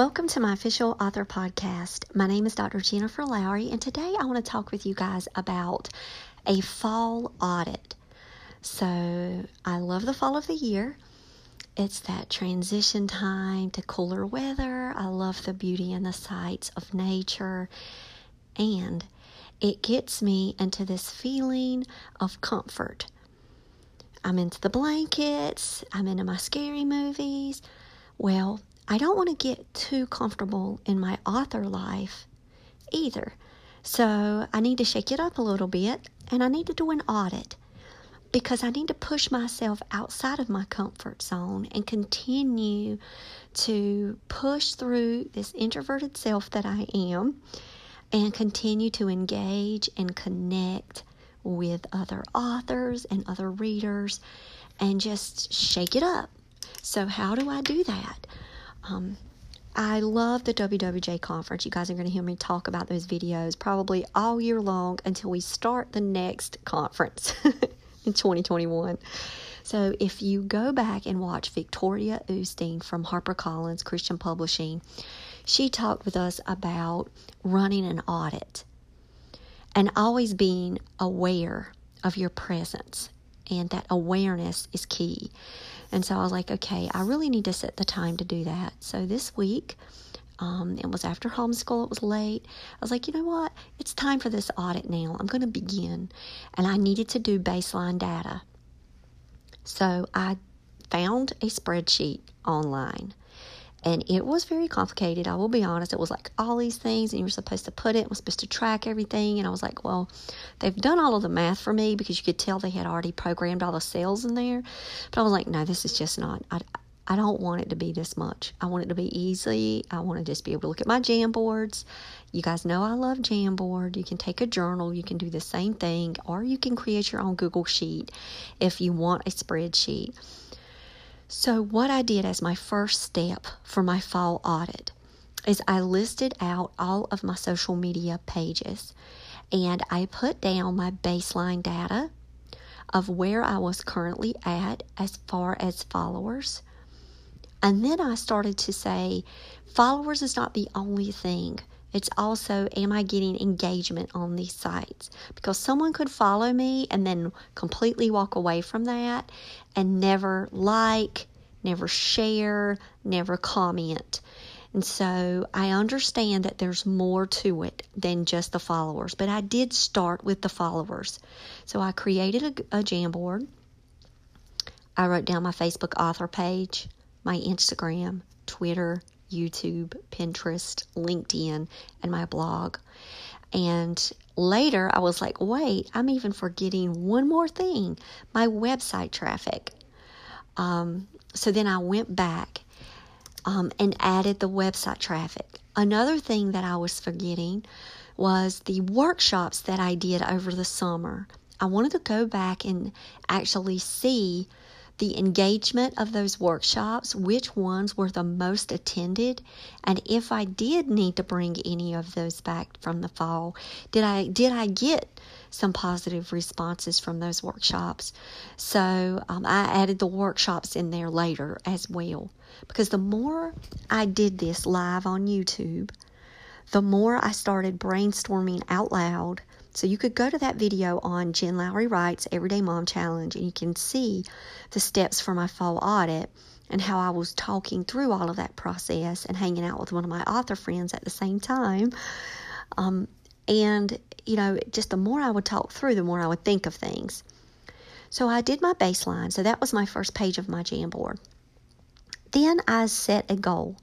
Welcome to my official author podcast. My name is Dr. Jennifer Lowry, and today I want to talk with you guys about a fall audit. So, I love the fall of the year. It's that transition time to cooler weather. I love the beauty and the sights of nature, and it gets me into this feeling of comfort. I'm into the blankets, I'm into my scary movies. Well, I don't want to get too comfortable in my author life either. So I need to shake it up a little bit and I need to do an audit because I need to push myself outside of my comfort zone and continue to push through this introverted self that I am and continue to engage and connect with other authors and other readers and just shake it up. So, how do I do that? Um, I love the WWJ conference. You guys are going to hear me talk about those videos probably all year long until we start the next conference in 2021. So if you go back and watch Victoria Osteen from HarperCollins Christian Publishing, she talked with us about running an audit and always being aware of your presence and that awareness is key. And so I was like, okay, I really need to set the time to do that. So this week, um, it was after homeschool, it was late. I was like, you know what? It's time for this audit now. I'm going to begin. And I needed to do baseline data. So I found a spreadsheet online and it was very complicated. I will be honest. It was like all these things, and you were supposed to put it, was supposed to track everything. And I was like, well, they've done all of the math for me because you could tell they had already programmed all the cells in there. But I was like, no, this is just not. I, I don't want it to be this much. I want it to be easy. I want to just be able to look at my Jamboards. You guys know I love Jamboard. You can take a journal, you can do the same thing, or you can create your own Google Sheet if you want a spreadsheet. So, what I did as my first step for my fall audit is I listed out all of my social media pages and I put down my baseline data of where I was currently at as far as followers. And then I started to say, followers is not the only thing. It's also, am I getting engagement on these sites? Because someone could follow me and then completely walk away from that and never like, never share, never comment. And so I understand that there's more to it than just the followers, but I did start with the followers. So I created a, a Jamboard. I wrote down my Facebook author page, my Instagram, Twitter, YouTube, Pinterest, LinkedIn, and my blog. And later I was like, wait, I'm even forgetting one more thing my website traffic. Um, so then I went back um, and added the website traffic. Another thing that I was forgetting was the workshops that I did over the summer. I wanted to go back and actually see the engagement of those workshops, which ones were the most attended, and if I did need to bring any of those back from the fall, did I did I get some positive responses from those workshops? So um, I added the workshops in there later as well, because the more I did this live on YouTube, the more I started brainstorming out loud so you could go to that video on Jen Lowry Writes Everyday Mom Challenge and you can see the steps for my fall audit and how I was talking through all of that process and hanging out with one of my author friends at the same time. Um, and, you know, just the more I would talk through, the more I would think of things. So I did my baseline. So that was my first page of my Jamboard. Then I set a goal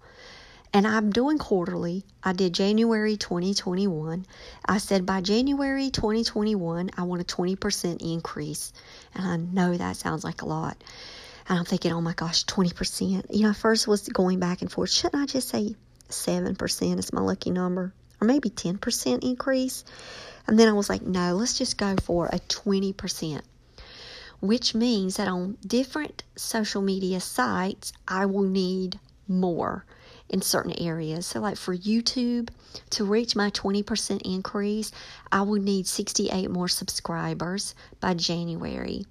and I'm doing quarterly. I did January 2021. I said by January 2021, I want a 20% increase. And I know that sounds like a lot. And I'm thinking, oh my gosh, 20%. You know, first was going back and forth. Shouldn't I just say 7% is my lucky number? or maybe 10% increase. And then I was like, no, let's just go for a 20%, which means that on different social media sites, I will need more in certain areas. So, like for YouTube, to reach my 20% increase, I will need 68 more subscribers by January.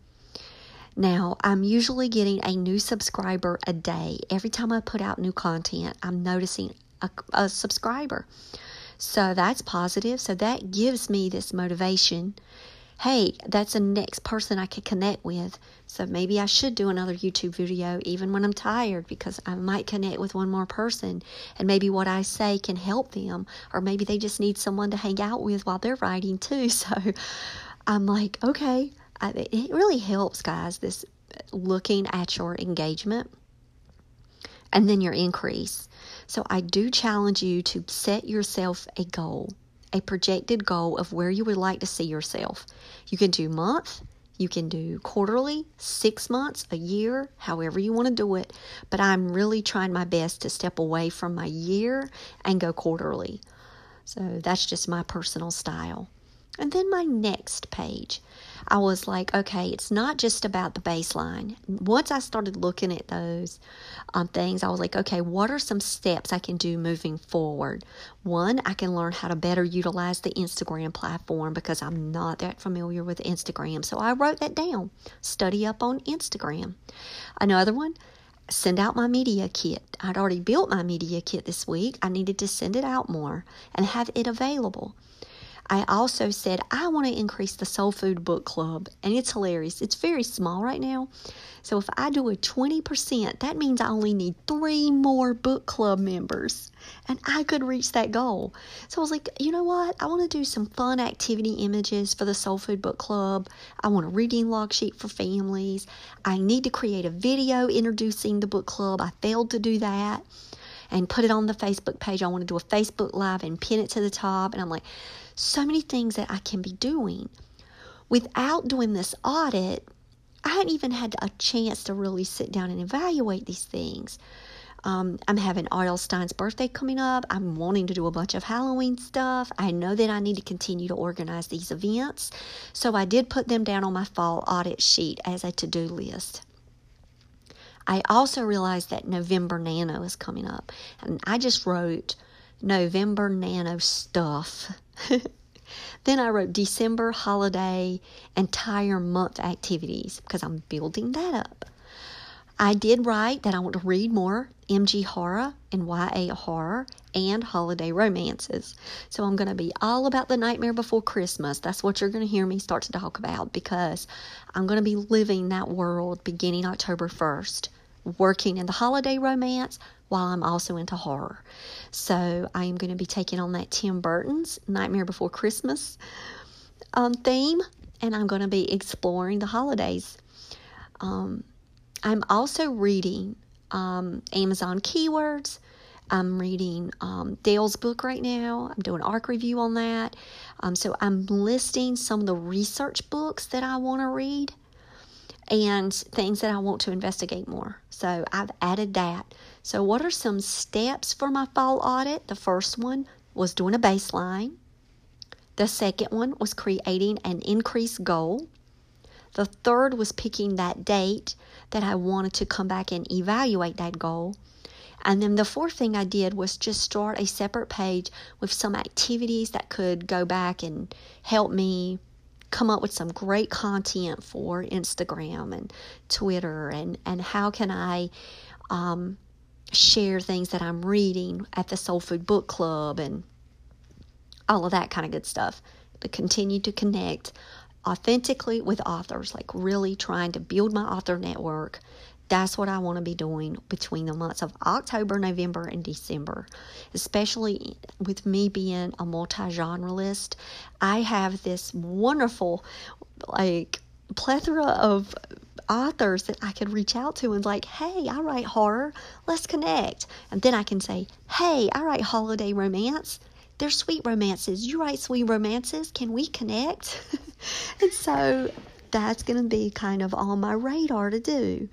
Now, I'm usually getting a new subscriber a day. Every time I put out new content, I'm noticing a, a subscriber. So that's positive. So that gives me this motivation. Hey, that's the next person I could connect with. So maybe I should do another YouTube video even when I'm tired because I might connect with one more person and maybe what I say can help them or maybe they just need someone to hang out with while they're writing too. So I'm like, okay, I, it really helps, guys, this looking at your engagement and then your increase. So I do challenge you to set yourself a goal, a projected goal of where you would like to see yourself. You can do month, you can do quarterly, six months, a year, however you want to do it. But I'm really trying my best to step away from my year and go quarterly. So that's just my personal style. And then my next page, I was like, okay, it's not just about the baseline. Once I started looking at those um, things, I was like, okay, what are some steps I can do moving forward? One, I can learn how to better utilize the Instagram platform because I'm not that familiar with Instagram. So I wrote that down. Study up on Instagram. Another one, send out my media kit. I'd already built my media kit this week. I needed to send it out more and have it available. I also said I want to increase the Soul Food Book Club, and it's hilarious. It's very small right now. So if I do a 20%, that means I only need three more book club members, and I could reach that goal. So I was like, you know what? I want to do some fun activity images for the Soul Food Book Club. I want a reading log sheet for families. I need to create a video introducing the book club. I failed to do that and put it on the Facebook page. I want to do a Facebook Live and pin it to the top. And I'm like, so many things that I can be doing. Without doing this audit, I hadn't even had a chance to really sit down and evaluate these things. Um, I'm having R.L. Stine's birthday coming up. I'm wanting to do a bunch of Halloween stuff. I know that I need to continue to organize these events. So I did put them down on my fall audit sheet as a to do list. I also realized that November Nano is coming up. And I just wrote November Nano stuff then I wrote December holiday entire month activities because I'm building that up. I did write that I want to read more MG horror and YA horror and holiday romances. So I'm going to be all about the Nightmare Before Christmas. That's what you're going to hear me start to talk about because I'm going to be living that world beginning October 1st, working in the holiday romance, while I'm also into horror. So I am going to be taking on that Tim Burton's Nightmare Before Christmas um, theme, and I'm going to be exploring the holidays. Um, I'm also reading um, Amazon keywords. I'm reading um, Dale's book right now. I'm doing ARC review on that. Um, so I'm listing some of the research books that I want to read and things that I want to investigate more. So I've added that. So, what are some steps for my fall audit? The first one was doing a baseline. The second one was creating an increased goal. The third was picking that date that I wanted to come back and evaluate that goal. And then the fourth thing I did was just start a separate page with some activities that could go back and help me come up with some great content for Instagram and Twitter and, and how can I um, share things that I'm reading at the Soul Food Book Club and all of that kind of good stuff. To continue to connect authentically with authors, like really trying to build my author network that's what I want to be doing between the months of October, November, and December. Especially with me being a multi genre list, I have this wonderful, like, plethora of authors that I could reach out to and like, hey, I write horror, let's connect. And then I can say, hey, I write holiday romance. They're sweet romances. You write sweet romances. Can we connect? and so that's going to be kind of on my radar to do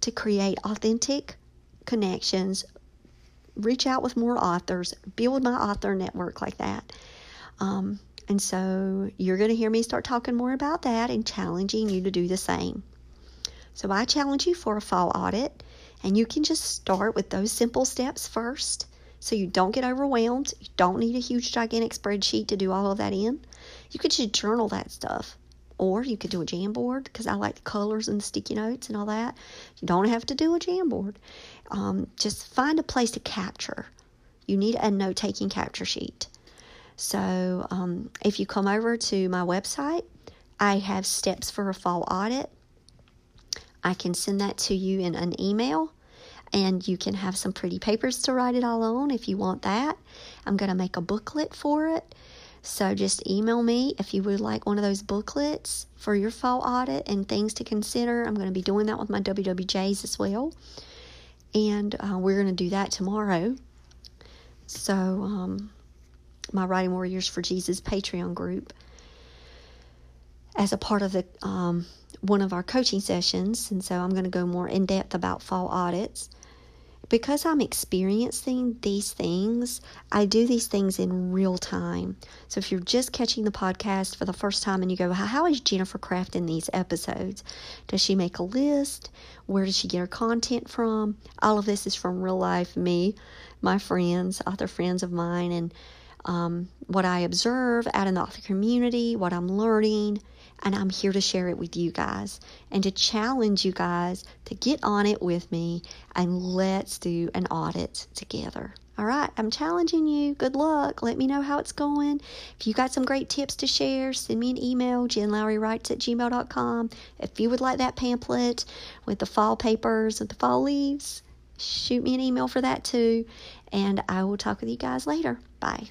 to create authentic connections reach out with more authors, build my author network like that. Um, and so you're going to hear me start talking more about that and challenging you to do the same. So I challenge you for a fall audit, and you can just start with those simple steps first so you don't get overwhelmed. You don't need a huge, gigantic spreadsheet to do all of that in. You could just journal that stuff. Or you could do a Jamboard because I like the colors and the sticky notes and all that. You don't have to do a Jamboard. Um, just find a place to capture. You need a note taking capture sheet. So um, if you come over to my website, I have steps for a fall audit. I can send that to you in an email and you can have some pretty papers to write it all on if you want that. I'm going to make a booklet for it. So just email me if you would like one of those booklets for your fall audit and things to consider. I'm going to be doing that with my WWJs as well. And uh, we're going to do that tomorrow. So, um, my Writing Warriors for Jesus Patreon group as a part of the um, one of our coaching sessions, and so I'm going to go more in depth about fall audits. Because I'm experiencing these things, I do these things in real time. So if you're just catching the podcast for the first time and you go, How is Jennifer crafting these episodes? Does she make a list? Where does she get her content from? All of this is from real life me, my friends, author friends of mine, and um, what I observe out in the author community, what I'm learning, and I'm here to share it with you guys and to challenge you guys to get on it with me and let's do an audit together. All right, I'm challenging you. Good luck. Let me know how it's going. If you got some great tips to share, send me an email, jenlowrywrites at gmail.com. If you would like that pamphlet with the fall papers and the fall leaves, shoot me an email for that too. And I will talk with you guys later. Bye.